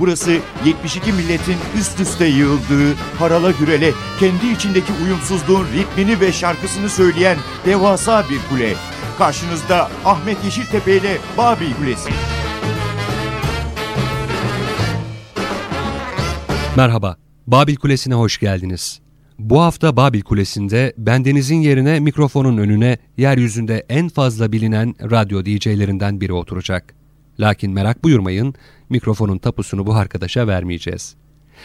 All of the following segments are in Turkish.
Burası 72 milletin üst üste yığıldığı, harala gürele, kendi içindeki uyumsuzluğun ritmini ve şarkısını söyleyen devasa bir kule. Karşınızda Ahmet Yeşiltepe ile Babil Kulesi. Merhaba, Babil Kulesi'ne hoş geldiniz. Bu hafta Babil Kulesi'nde bendenizin yerine mikrofonun önüne yeryüzünde en fazla bilinen radyo DJ'lerinden biri oturacak. Lakin merak buyurmayın, mikrofonun tapusunu bu arkadaşa vermeyeceğiz.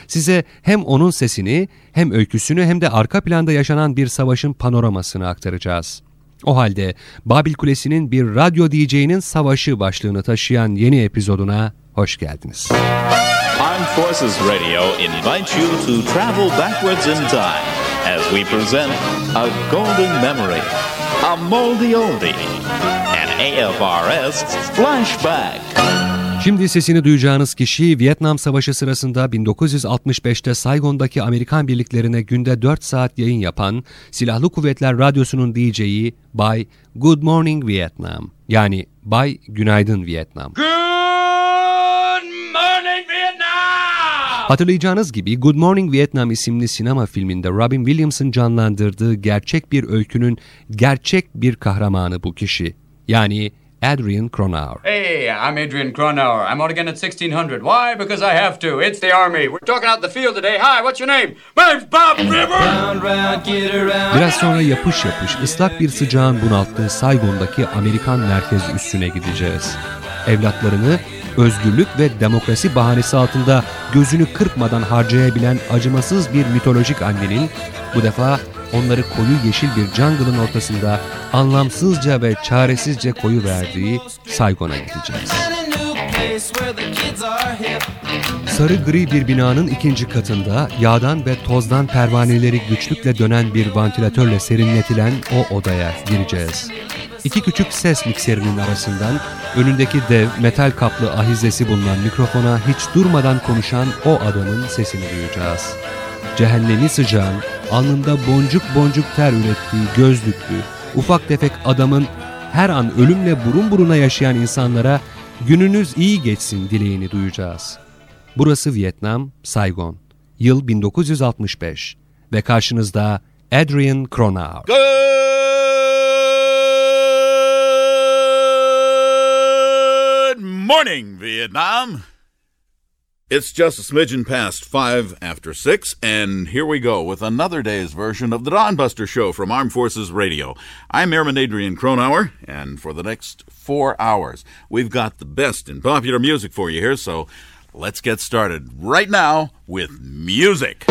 Size hem onun sesini, hem öyküsünü hem de arka planda yaşanan bir savaşın panoramasını aktaracağız. O halde Babil Kulesi'nin bir radyo DJ'nin savaşı başlığını taşıyan yeni epizoduna hoş geldiniz. Armed Forces Radio invites you to travel backwards in time as we present a golden memory, a moldy oldie, AFRS flashback. Şimdi sesini duyacağınız kişi Vietnam Savaşı sırasında 1965'te Saigon'daki Amerikan birliklerine günde 4 saat yayın yapan Silahlı Kuvvetler Radyosu'nun DJ'i Bay Good Morning Vietnam yani Bay Günaydın Vietnam. Hatırlayacağınız gibi Good Morning Vietnam isimli sinema filminde Robin Williams'ın canlandırdığı gerçek bir öykünün gerçek bir kahramanı bu kişi. Yani Adrian Cronauer. Hey, I'm Adrian Cronauer. I'm out again at 1600. Why? Because I have to. It's the Army. We're talking out the field today. Hi, what's your name? My name's Bob River. Biraz sonra yapış yapış ıslak bir sıcağın bunalttığı Saigon'daki Amerikan merkez üssüne gideceğiz. Evlatlarını özgürlük ve demokrasi bahanesi altında gözünü kırpmadan harcayabilen acımasız bir mitolojik annenin bu defa onları koyu yeşil bir jungle'ın ortasında anlamsızca ve çaresizce koyu verdiği Saigon'a gideceğiz. Sarı gri bir binanın ikinci katında yağdan ve tozdan pervaneleri güçlükle dönen bir vantilatörle serinletilen o odaya gireceğiz. İki küçük ses mikserinin arasından önündeki dev metal kaplı ahizesi bulunan mikrofona hiç durmadan konuşan o adamın sesini duyacağız. Cehennemi sıcağın alnında boncuk boncuk ter ürettiği gözlüklü, ufak tefek adamın her an ölümle burun buruna yaşayan insanlara gününüz iyi geçsin dileğini duyacağız. Burası Vietnam, Saigon. Yıl 1965 ve karşınızda Adrian Cronauer. Good morning, Vietnam. It's just a smidgen past five after six, and here we go with another day's version of the Dawn Buster Show from Armed Forces Radio. I'm Airman Adrian Cronauer, and for the next four hours, we've got the best in popular music for you here, so let's get started right now with music.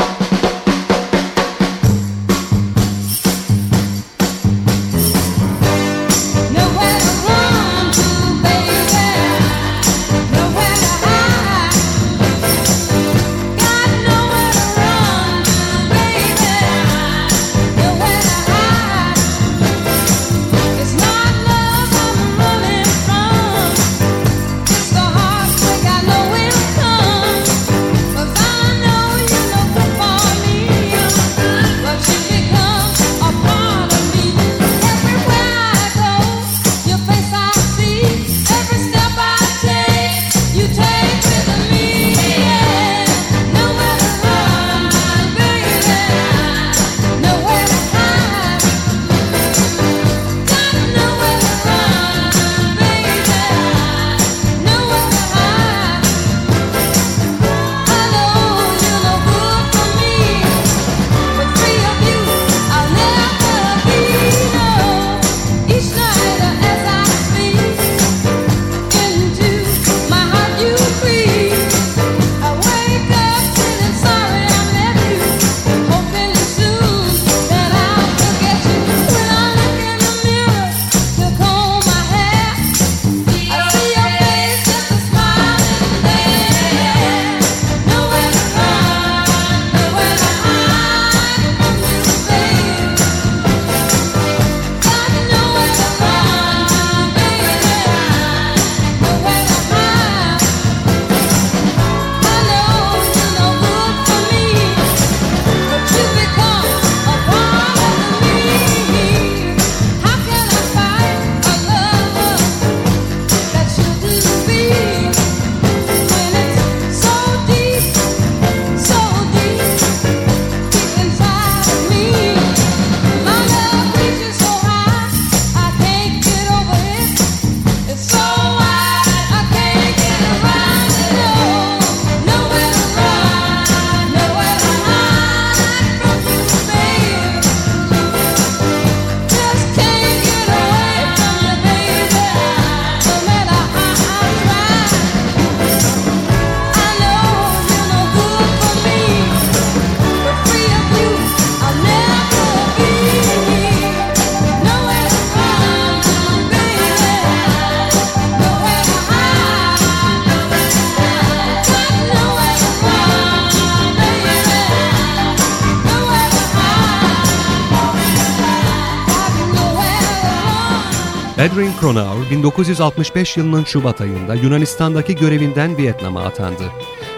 Edwin Cronauer 1965 yılının Şubat ayında Yunanistan'daki görevinden Vietnam'a atandı.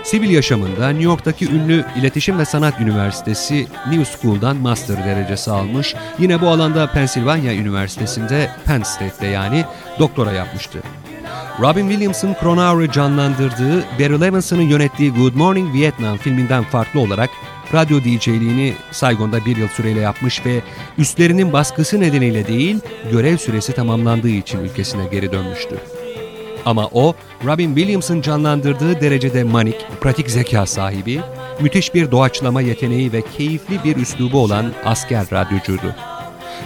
Sivil yaşamında New York'taki ünlü İletişim ve Sanat Üniversitesi New School'dan master derecesi almış. Yine bu alanda Pennsylvania Üniversitesi'nde Penn State'de yani doktora yapmıştı. Robin Williams'ın Cronauer'ı canlandırdığı, Barry Levinson'ın yönettiği Good Morning Vietnam filminden farklı olarak radyo DJ'liğini Saigon'da bir yıl süreyle yapmış ve üstlerinin baskısı nedeniyle değil, görev süresi tamamlandığı için ülkesine geri dönmüştü. Ama o, Robin Williams'ın canlandırdığı derecede manik, pratik zeka sahibi, müthiş bir doğaçlama yeteneği ve keyifli bir üslubu olan asker radyocuydu.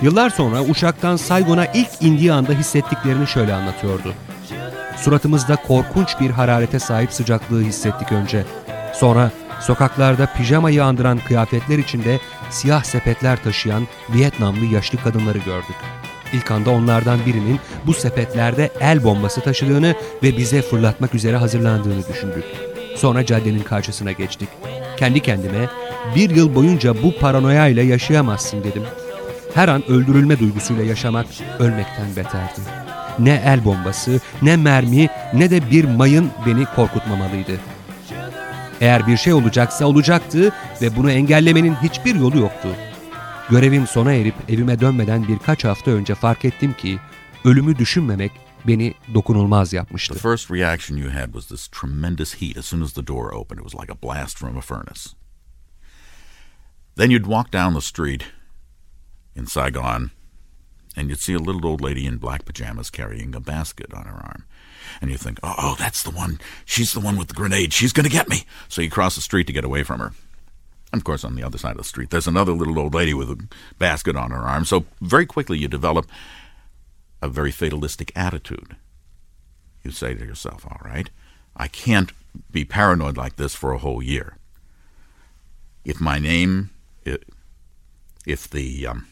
Yıllar sonra uçaktan Saigon'a ilk indiği anda hissettiklerini şöyle anlatıyordu. Suratımızda korkunç bir hararete sahip sıcaklığı hissettik önce. Sonra sokaklarda pijamayı andıran kıyafetler içinde siyah sepetler taşıyan Vietnamlı yaşlı kadınları gördük. İlk anda onlardan birinin bu sepetlerde el bombası taşıdığını ve bize fırlatmak üzere hazırlandığını düşündük. Sonra caddenin karşısına geçtik. Kendi kendime bir yıl boyunca bu paranoya ile yaşayamazsın dedim. Her an öldürülme duygusuyla yaşamak ölmekten beterdi. Ne el bombası, ne mermi, ne de bir mayın beni korkutmamalıydı. Eğer bir şey olacaksa olacaktı ve bunu engellemenin hiçbir yolu yoktu. Görevim sona erip evime dönmeden birkaç hafta önce fark ettim ki ölümü düşünmemek beni dokunulmaz yapmıştı. The first reaction you had was this tremendous heat as soon as the door opened. It was like a blast from a furnace. Then you'd walk down the street in Saigon and you'd see a little old lady in black pajamas carrying a basket on her arm. And you think, oh, oh, that's the one. She's the one with the grenade. She's going to get me. So you cross the street to get away from her. And of course, on the other side of the street, there's another little old lady with a basket on her arm. So very quickly, you develop a very fatalistic attitude. You say to yourself, all right, I can't be paranoid like this for a whole year. If my name, if the um,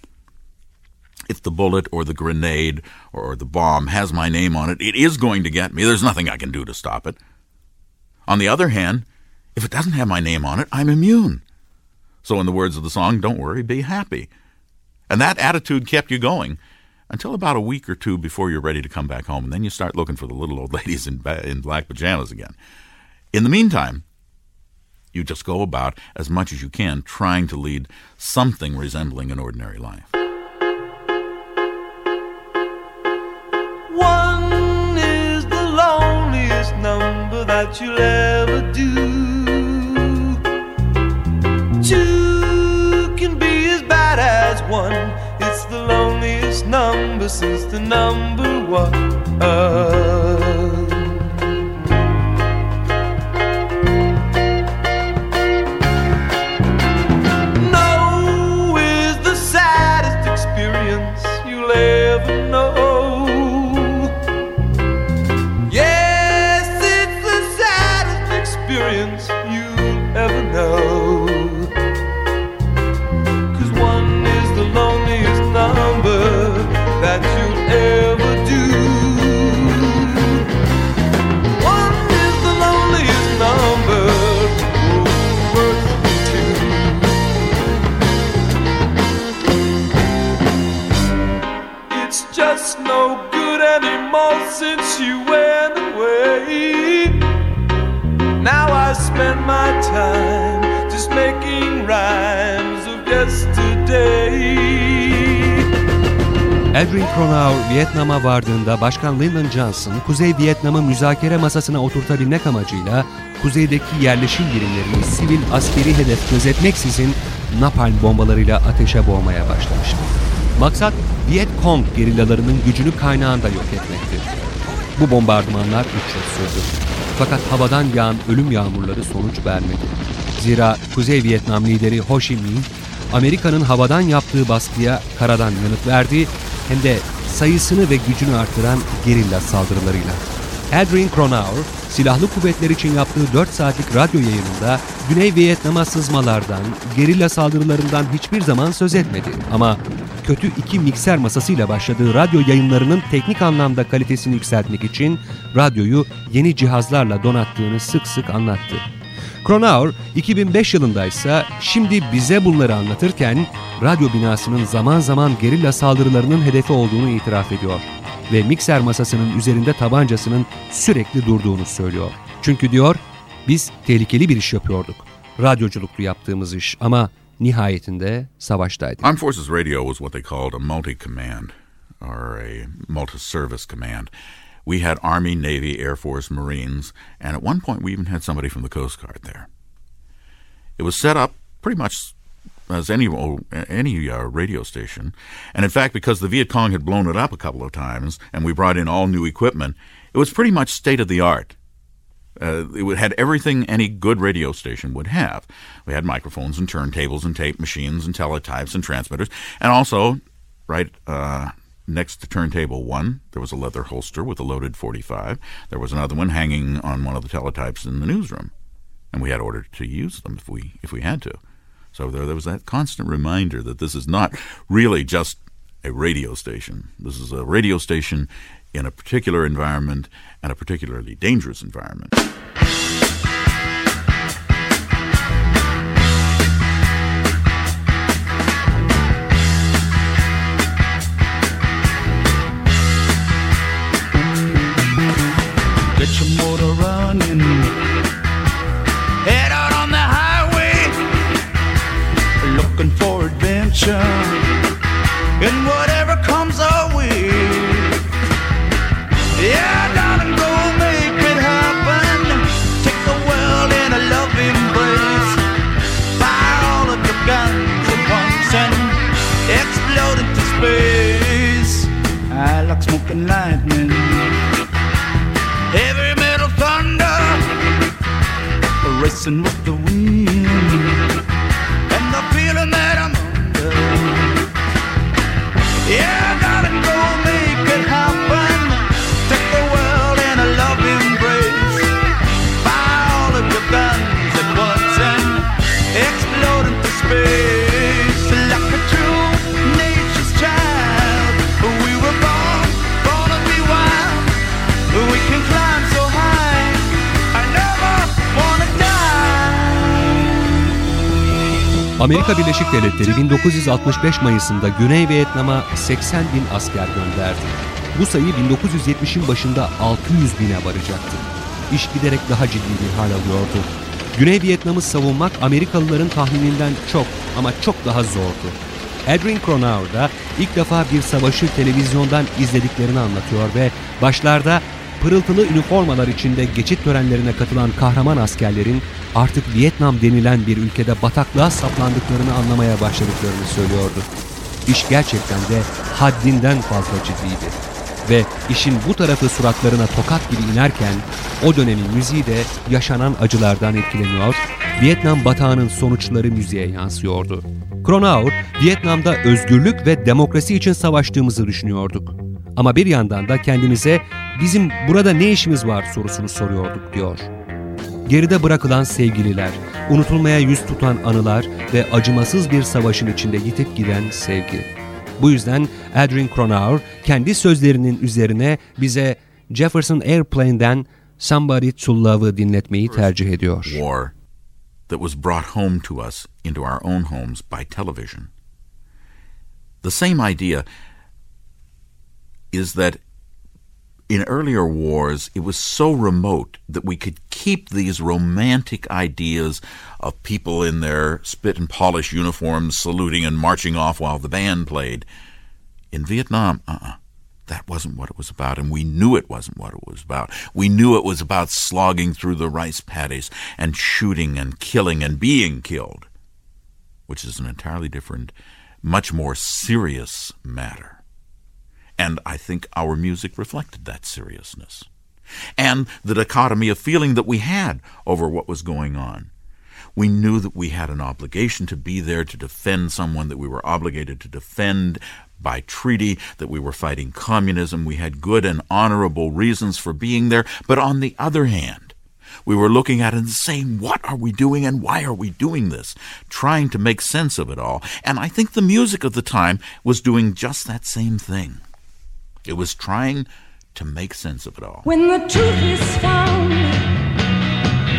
if the bullet or the grenade or the bomb has my name on it, it is going to get me. There's nothing I can do to stop it. On the other hand, if it doesn't have my name on it, I'm immune. So, in the words of the song, don't worry, be happy. And that attitude kept you going until about a week or two before you're ready to come back home. And then you start looking for the little old ladies in, in black pajamas again. In the meantime, you just go about as much as you can trying to lead something resembling an ordinary life. That you'll ever do. Two can be as bad as one. It's the loneliest number since the number one. Vardığında Başkan Lyndon Johnson, Kuzey Vietnam'ı müzakere masasına oturtabilmek amacıyla kuzeydeki yerleşim birimlerini sivil askeri hedef gözetmeksizin napalm bombalarıyla ateşe boğmaya başlamıştı. Maksat Viet Cong gerillalarının gücünü kaynağında yok etmekti. Bu bombardımanlar üç sürdü. Fakat havadan yağan ölüm yağmurları sonuç vermedi. Zira Kuzey Vietnam lideri Ho Chi Minh, Amerika'nın havadan yaptığı baskıya karadan yanıt verdi hem de sayısını ve gücünü artıran gerilla saldırılarıyla. Adrian Cronauer, silahlı kuvvetler için yaptığı 4 saatlik radyo yayınında Güney Vietnam'a sızmalardan, gerilla saldırılarından hiçbir zaman söz etmedi. Ama kötü iki mikser masasıyla başladığı radyo yayınlarının teknik anlamda kalitesini yükseltmek için radyoyu yeni cihazlarla donattığını sık sık anlattı. Cronauer 2005 yılında ise şimdi bize bunları anlatırken radyo binasının zaman zaman gerilla saldırılarının hedefi olduğunu itiraf ediyor. ve mikser masasının üzerinde tabancasının sürekli durduğunu söylüyor. Çünkü diyor, biz tehlikeli bir iş yapıyorduk. Radyoculuktu yaptığımız iş ama nihayetinde savaştaydık. Armed Forces Radio was what they called a multi-command or a multi-service command. We had Army, Navy, Air Force, Marines, and at one point we even had somebody from the Coast Guard there. It was set up pretty much as any any uh, radio station, and in fact, because the Viet Cong had blown it up a couple of times, and we brought in all new equipment, it was pretty much state of the art. Uh, it had everything any good radio station would have. We had microphones and turntables and tape machines and teletypes and transmitters, and also, right uh, next to turntable one, there was a leather holster with a loaded 45. There was another one hanging on one of the teletypes in the newsroom, and we had ordered to use them if we if we had to. So there, there was that constant reminder that this is not really just a radio station. This is a radio station in a particular environment and a particularly dangerous environment. Get your motor running. Head out on the highway. Looking for adventure. And whatever comes our way. Yeah, darling, go make it happen. Take the world in a love embrace. Fire all of your guns at once and explode into space. I like smoking lightning racing with the wind Amerika Birleşik Devletleri 1965 Mayıs'ında Güney Vietnam'a 80 bin asker gönderdi. Bu sayı 1970'in başında 600 bine varacaktı. İş giderek daha ciddi bir hal alıyordu. Güney Vietnam'ı savunmak Amerikalıların tahmininden çok ama çok daha zordu. Edwin Cronauer da ilk defa bir savaşı televizyondan izlediklerini anlatıyor ve başlarda pırıltılı üniformalar içinde geçit törenlerine katılan kahraman askerlerin artık Vietnam denilen bir ülkede bataklığa saplandıklarını anlamaya başladıklarını söylüyordu. İş gerçekten de haddinden fazla ciddiydi. Ve işin bu tarafı suratlarına tokat gibi inerken o dönemin müziği de yaşanan acılardan etkileniyor, Vietnam batağının sonuçları müziğe yansıyordu. Cronauer, Vietnam'da özgürlük ve demokrasi için savaştığımızı düşünüyorduk. Ama bir yandan da kendimize bizim burada ne işimiz var sorusunu soruyorduk diyor. Geride bırakılan sevgililer, unutulmaya yüz tutan anılar ve acımasız bir savaşın içinde yitip giden sevgi. Bu yüzden Adrian Cronauer kendi sözlerinin üzerine bize Jefferson Airplane'den Somebody to Love'ı dinletmeyi tercih ediyor. war that was brought home to us into our own homes by television. The same idea is that in earlier wars, it was so remote that we could keep these romantic ideas of people in their spit and polish uniforms saluting and marching off while the band played. In Vietnam, uh-uh. That wasn't what it was about, and we knew it wasn't what it was about. We knew it was about slogging through the rice paddies and shooting and killing and being killed, which is an entirely different, much more serious matter. And I think our music reflected that seriousness. And the dichotomy of feeling that we had over what was going on. We knew that we had an obligation to be there to defend someone that we were obligated to defend by treaty, that we were fighting communism. We had good and honorable reasons for being there. But on the other hand, we were looking at and saying, What are we doing and why are we doing this? Trying to make sense of it all. And I think the music of the time was doing just that same thing. It was trying to make sense of it all. When the truth is found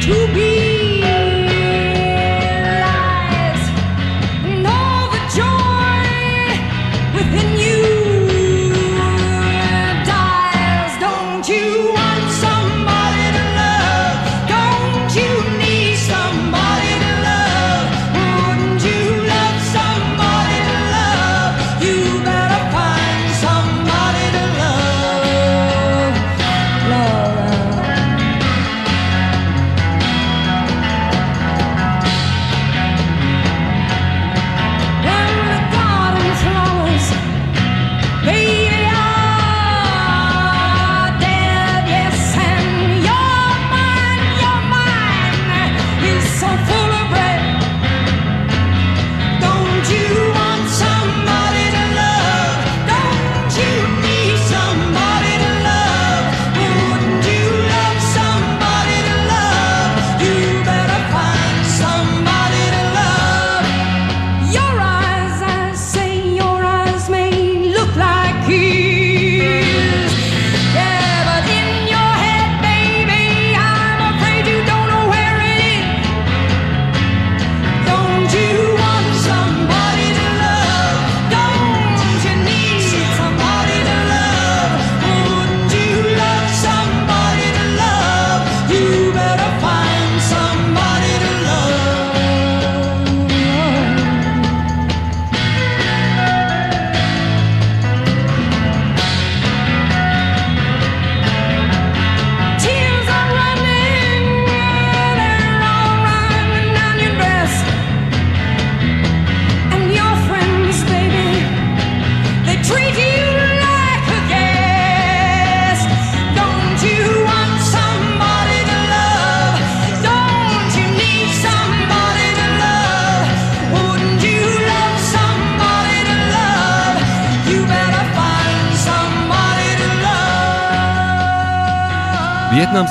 to be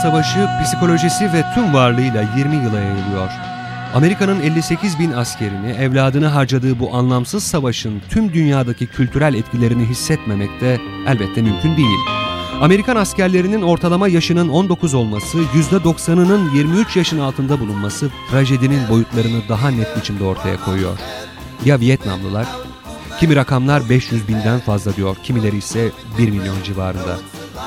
Savaşı psikolojisi ve tüm varlığıyla 20 yıla yayılıyor. Amerika'nın 58 bin askerini evladını harcadığı bu anlamsız savaşın tüm dünyadaki kültürel etkilerini hissetmemek de elbette mümkün değil. Amerikan askerlerinin ortalama yaşının 19 olması, %90'ının 23 yaşın altında bulunması trajedinin boyutlarını daha net biçimde ortaya koyuyor. Ya Vietnamlılar? Kimi rakamlar 500 binden fazla diyor, kimileri ise 1 milyon civarında.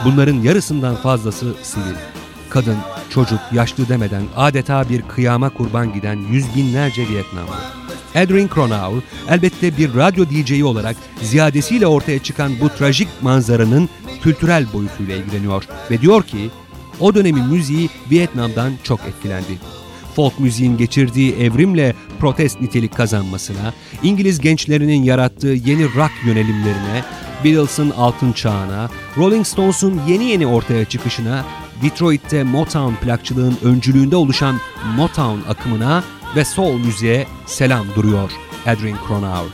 Bunların yarısından fazlası sivil. Kadın, çocuk, yaşlı demeden adeta bir kıyama kurban giden yüz binlerce Vietnamlı. Edwin Cronauer elbette bir radyo DJ'i olarak ziyadesiyle ortaya çıkan bu trajik manzaranın kültürel boyutuyla ilgileniyor ve diyor ki o dönemin müziği Vietnam'dan çok etkilendi. Folk müziğin geçirdiği evrimle protest nitelik kazanmasına, İngiliz gençlerinin yarattığı yeni rock yönelimlerine, Beatles'ın altın çağına, Rolling Stones'un yeni yeni ortaya çıkışına, Detroit'te Motown plakçılığın öncülüğünde oluşan Motown akımına ve soul müziğe selam duruyor Adrian Cronauer.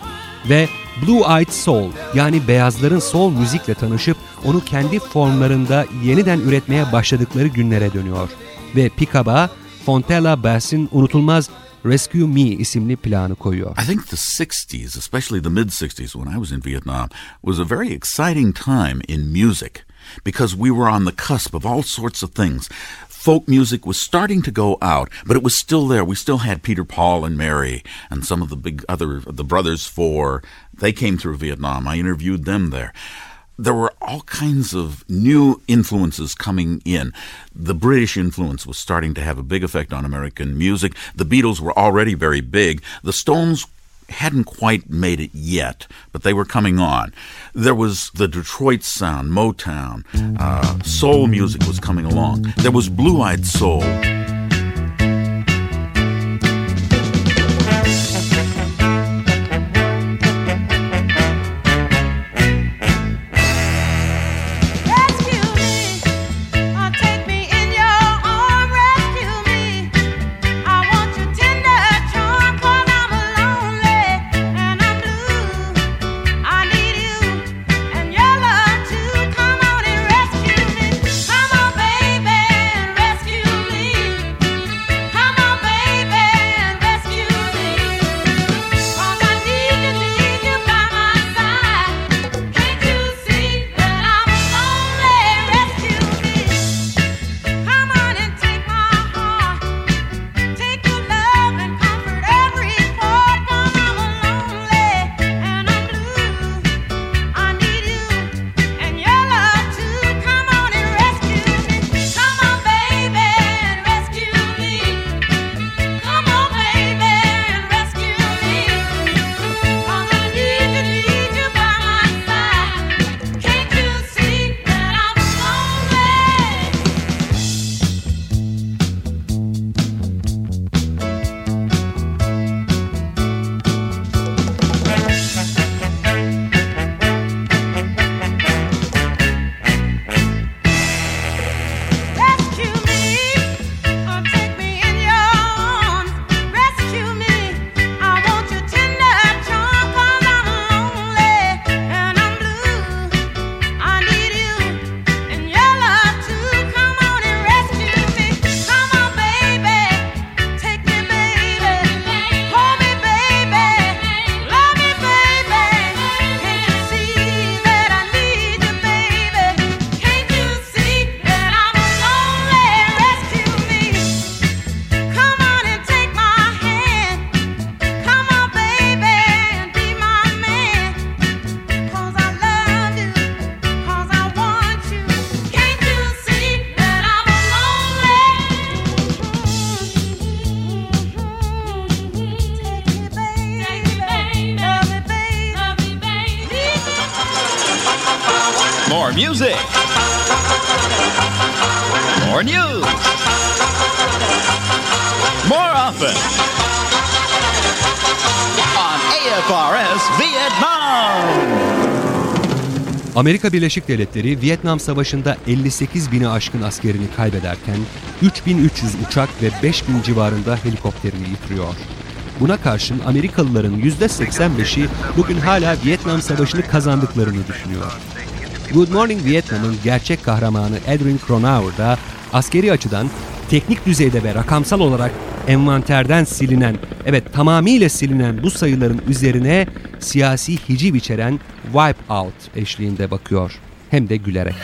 Ve Blue Eyed Soul yani beyazların soul müzikle tanışıp onu kendi formlarında yeniden üretmeye başladıkları günlere dönüyor. Ve Pickup'a Fontella Bass'in unutulmaz Rescue Me isimli planı koyuyor. I think the 60s, especially the mid 60s when I was in Vietnam, was a very exciting time in music because we were on the cusp of all sorts of things. Folk music was starting to go out, but it was still there. We still had Peter Paul and Mary and some of the big other, the Brothers Four. They came through Vietnam. I interviewed them there there were all kinds of new influences coming in. The British influence was starting to have a big effect on American music. The Beatles were already very big. The Stones hadn't quite made it yet, but they were coming on. There was the Detroit sound, Motown, uh, soul music was coming along. There was blue eyed soul. Music. More news. More often. On AFRS Vietnam. Amerika Birleşik Devletleri Vietnam Savaşı'nda 58 bini aşkın askerini kaybederken 3300 uçak ve 5000 civarında helikopterini yitiriyor. Buna karşın Amerikalıların %85'i bugün hala Vietnam Savaşı'nı kazandıklarını düşünüyor. Good Morning Vietnam'ın gerçek kahramanı Edwin Cronauer da askeri açıdan teknik düzeyde ve rakamsal olarak envanterden silinen, evet tamamıyla silinen bu sayıların üzerine siyasi hiciv içeren wipe out eşliğinde bakıyor. Hem de gülerek.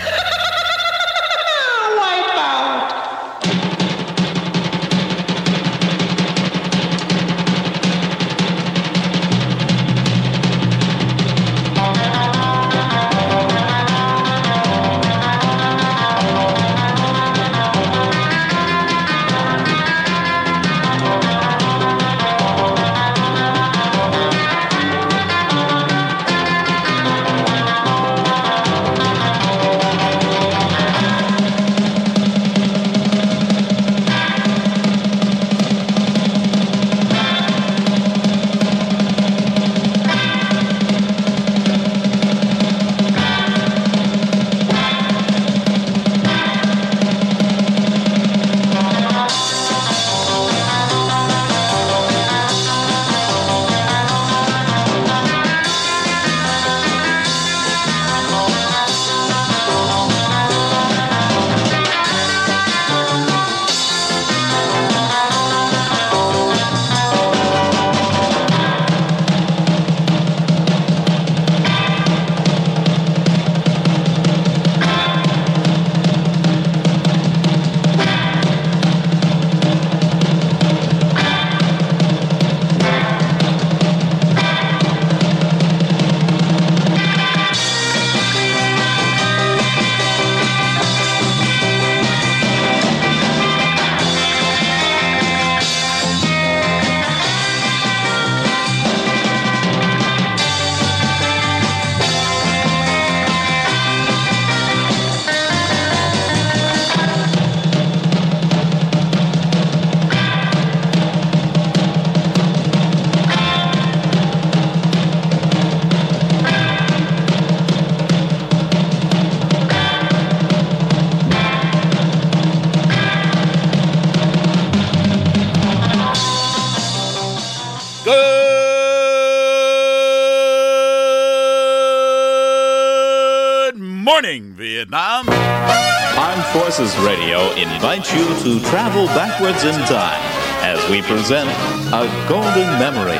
Forces Radio invites you to travel backwards in time as we present a golden memory,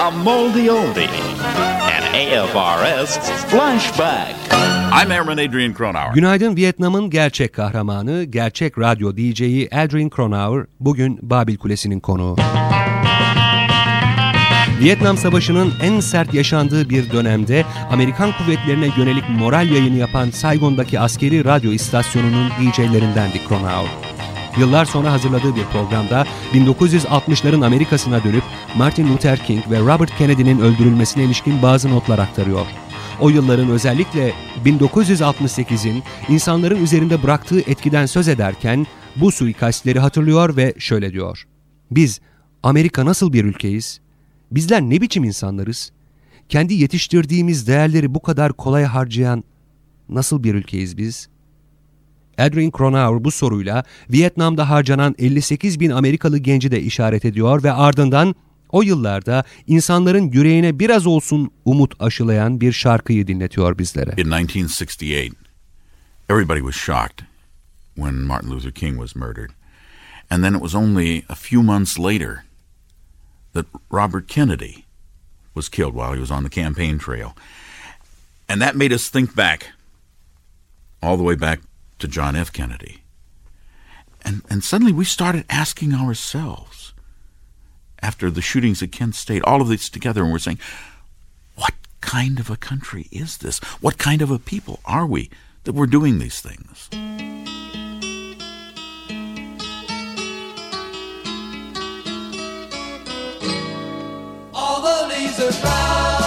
a moldy oldie, an AFRS flashback. I'm Airman Adrian Cronauer. Günaydın Vietnam'ın gerçek kahramanı, gerçek radyo DJ'i Adrian Cronauer bugün Babil Kulesi'nin konuğu. Vietnam Savaşı'nın en sert yaşandığı bir dönemde Amerikan kuvvetlerine yönelik moral yayını yapan Saigon'daki askeri radyo istasyonunun DJ'lerindendi Cronauer. Yıllar sonra hazırladığı bir programda 1960'ların Amerika'sına dönüp Martin Luther King ve Robert Kennedy'nin öldürülmesine ilişkin bazı notlar aktarıyor. O yılların özellikle 1968'in insanların üzerinde bıraktığı etkiden söz ederken bu suikastleri hatırlıyor ve şöyle diyor. Biz Amerika nasıl bir ülkeyiz? Bizler ne biçim insanlarız? Kendi yetiştirdiğimiz değerleri bu kadar kolay harcayan nasıl bir ülkeyiz biz? Adrian Cronauer bu soruyla Vietnam'da harcanan 58 bin Amerikalı genci de işaret ediyor ve ardından o yıllarda insanların yüreğine biraz olsun umut aşılayan bir şarkıyı dinletiyor bizlere. In 1968, everybody was shocked when Martin Luther King was murdered. And then it was only a few months later that Robert Kennedy was killed while he was on the campaign trail. And that made us think back, all the way back to John F. Kennedy. And, and suddenly we started asking ourselves, after the shootings at Kent State, all of this together, and we're saying, what kind of a country is this? What kind of a people are we that we're doing these things? All the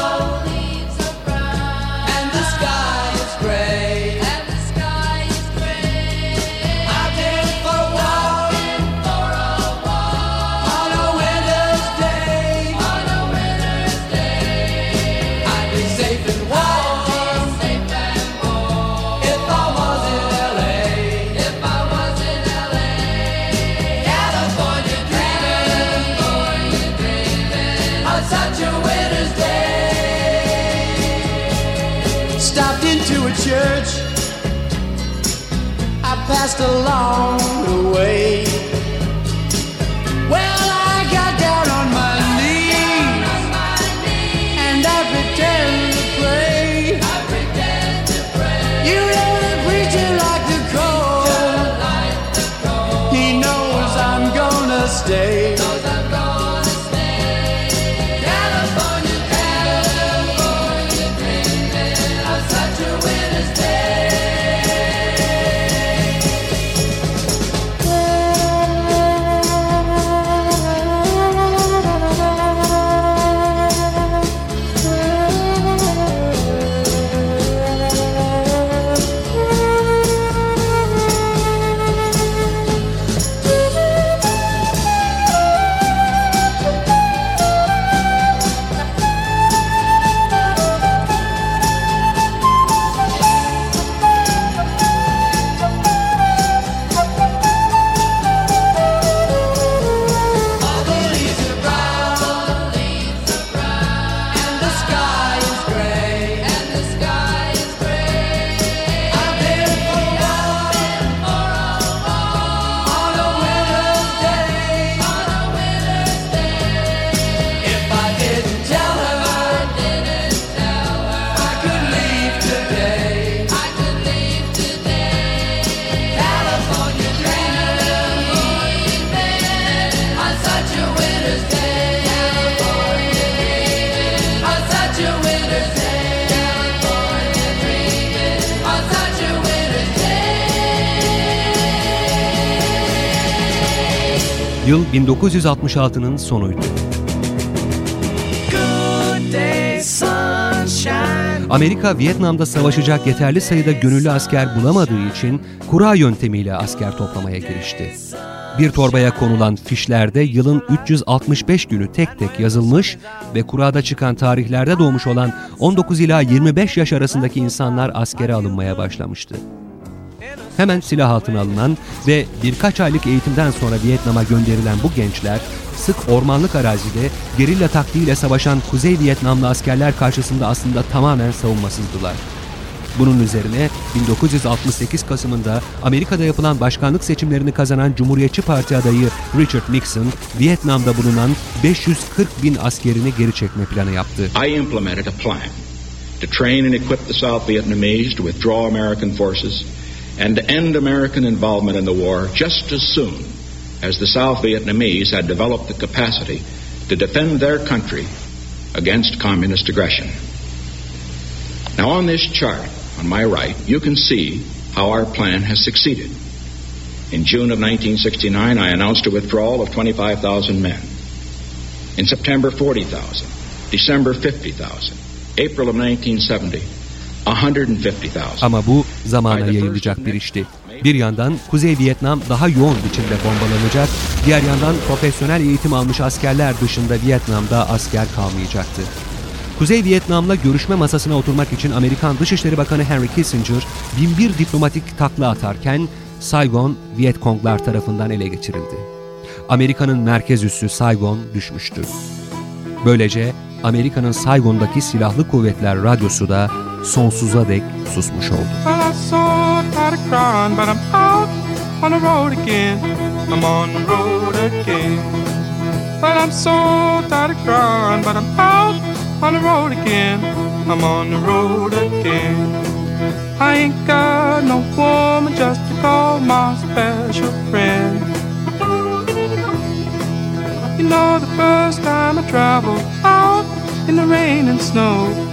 day. Stopped into a church. 1966'nın sonuydu. Amerika Vietnam'da savaşacak yeterli sayıda gönüllü asker bulamadığı için kura yöntemiyle asker toplamaya girişti. Bir torbaya konulan fişlerde yılın 365 günü tek tek yazılmış ve kurada çıkan tarihlerde doğmuş olan 19 ila 25 yaş arasındaki insanlar askere alınmaya başlamıştı. Hemen silah altına alınan ve birkaç aylık eğitimden sonra Vietnam'a gönderilen bu gençler sık ormanlık arazide gerilla taktiğiyle savaşan Kuzey Vietnamlı askerler karşısında aslında tamamen savunmasızdılar. Bunun üzerine 1968 Kasım'ında Amerika'da yapılan başkanlık seçimlerini kazanan Cumhuriyetçi Parti adayı Richard Nixon, Vietnam'da bulunan 540 bin askerini geri çekme planı yaptı. I implemented a plan to train and equip the South Vietnamese to withdraw American forces and to end American involvement in the war just as soon as the South Vietnamese had developed the capacity to defend their country against communist aggression. Now, on this chart on my right, you can see how our plan has succeeded. In June of 1969, I announced a withdrawal of 25,000 men. In September, 40,000. December, 50,000. April of 1970, 150,000. Ama bu zamana yayılacak bir işti. Bir yandan Kuzey Vietnam daha yoğun biçimde bombalanacak, diğer yandan profesyonel eğitim almış askerler dışında Vietnam'da asker kalmayacaktı. Kuzey Vietnam'la görüşme masasına oturmak için Amerikan Dışişleri Bakanı Henry Kissinger binbir diplomatik takla atarken Saigon Vietkonglar tarafından ele geçirildi. Amerika'nın merkez üssü Saigon düşmüştü. Böylece Amerika'nın Saigon'daki silahlı kuvvetler radyosu da songs on the sonsuza dek susmuş oldu. Well, I'm so tired of crying, but I'm out on the road again. I'm on the road again. I ain't got no woman just to call my special friend. You know, the first time I traveled out in the rain and snow,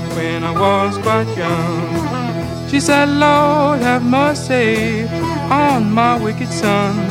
when I was quite young. She said, Lord, have mercy on my wicked son.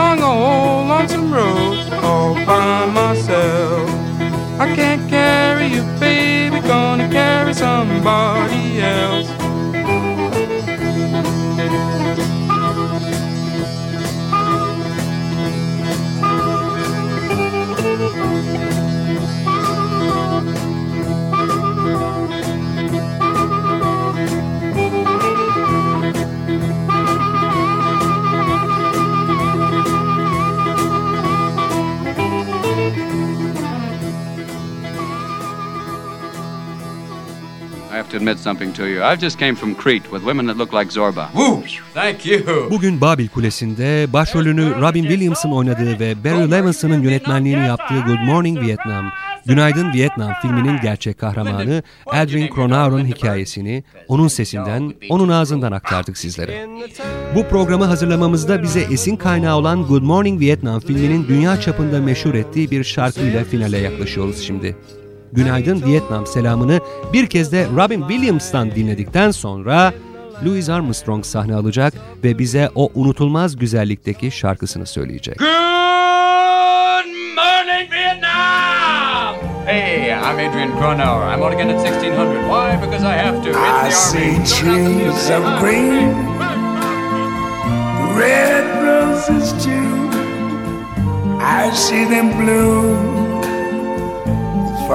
that long old lonesome road all by myself. I can't carry you, baby, gonna carry somebody admit something to you. I just came from Crete with women that look like Zorba. Woo! Thank you. Bugün Babil Kulesi'nde başrolünü Robin Williams'ın oynadığı ve Barry Levinson'ın yönetmenliğini yaptığı Good Morning Vietnam, Günaydın Vietnam filminin gerçek kahramanı Adrian Cronaur'un hikayesini onun sesinden, onun ağzından aktardık sizlere. Bu programı hazırlamamızda bize esin kaynağı olan Good Morning Vietnam filminin dünya çapında meşhur ettiği bir şarkıyla finale yaklaşıyoruz şimdi. Günaydın Vietnam selamını bir kez de Robin Williams'tan dinledikten sonra Louis Armstrong sahne alacak ve bize o unutulmaz güzellikteki şarkısını söyleyecek. Good morning, Vietnam! Hey, I'm Adrian Cronauer. I'm again at 1600. Why? Because I have to. It's I the see army. trees of green, red roses too. I see them bloom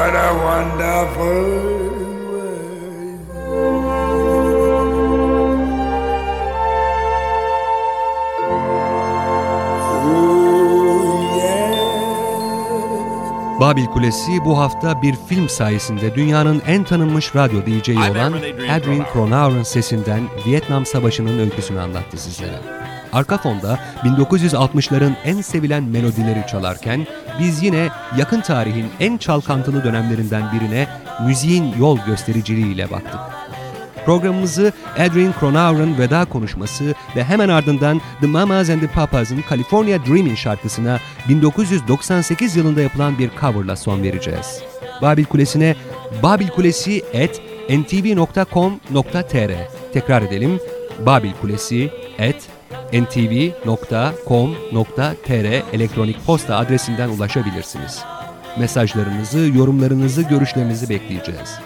what a wonderful world. Yeah. Babil Kulesi bu hafta bir film sayesinde dünyanın en tanınmış radyo DJ'i olan Adrian Cronaur'un sesinden Vietnam Savaşı'nın öyküsünü anlattı sizlere. Arka fonda 1960'ların en sevilen melodileri çalarken biz yine yakın tarihin en çalkantılı dönemlerinden birine müziğin yol göstericiliğiyle baktık. Programımızı Adrian Cronaur'un veda konuşması ve hemen ardından The Mamas and the Papas'ın California Dreamin' şarkısına 1998 yılında yapılan bir coverla son vereceğiz. Babil Kulesi'ne babilkulesi at ntv.com.tr Tekrar edelim. Babil Kulesi at ntv.com.tr elektronik posta adresinden ulaşabilirsiniz. Mesajlarınızı, yorumlarınızı, görüşlerinizi bekleyeceğiz.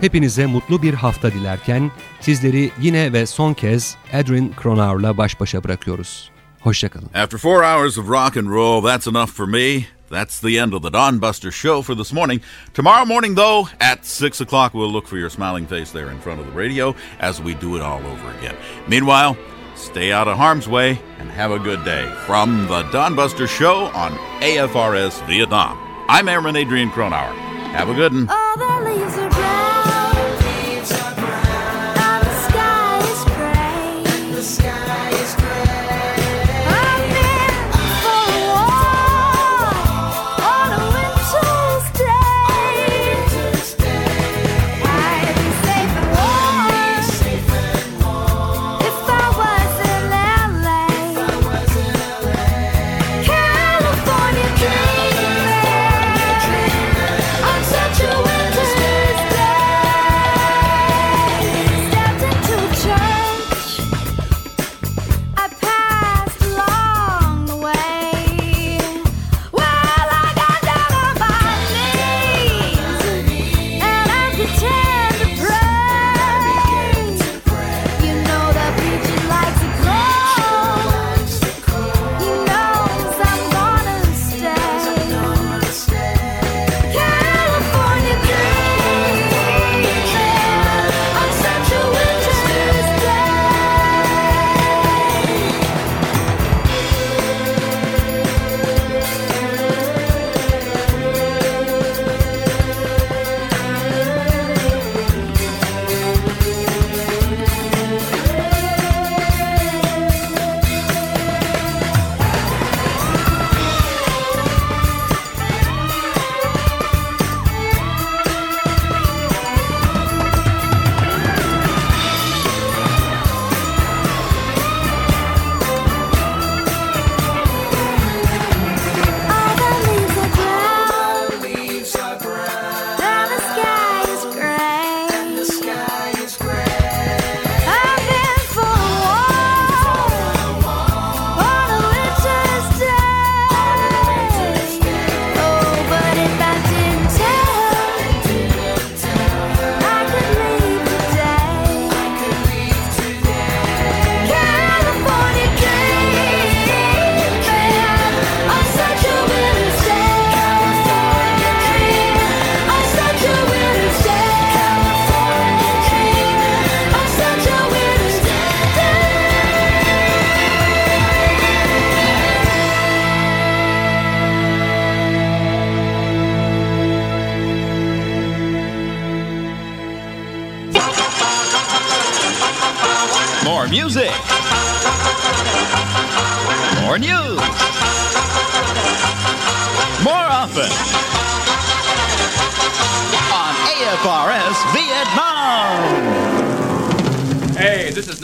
Hepinize mutlu bir hafta dilerken sizleri yine ve son kez Edrin Cronauer'la baş başa bırakıyoruz. Hoşçakalın. After four hours of rock and roll, that's enough for me. That's the end of the Don Buster show for this morning. Tomorrow morning, though, at 6 o'clock, we'll look for your smiling face there in front of the radio as we do it all over again. Meanwhile, stay out of harm's way, and have a good day. From the Don Buster Show on AFRS Vietnam, I'm Airman Adrian Cronauer. Have a good one.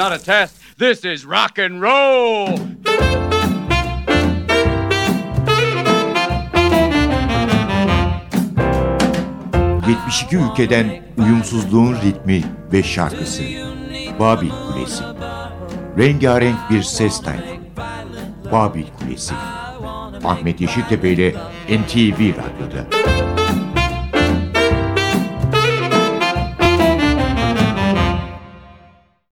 not a test. This is rock and roll. ...72 ülkeden uyumsuzluğun ritmi ve şarkısı... ...Babil Kulesi... ...rengarenk bir ses tayfı... ...Babil Kulesi... ...Ahmet Yeşiltepe ile NTV Radyo'da...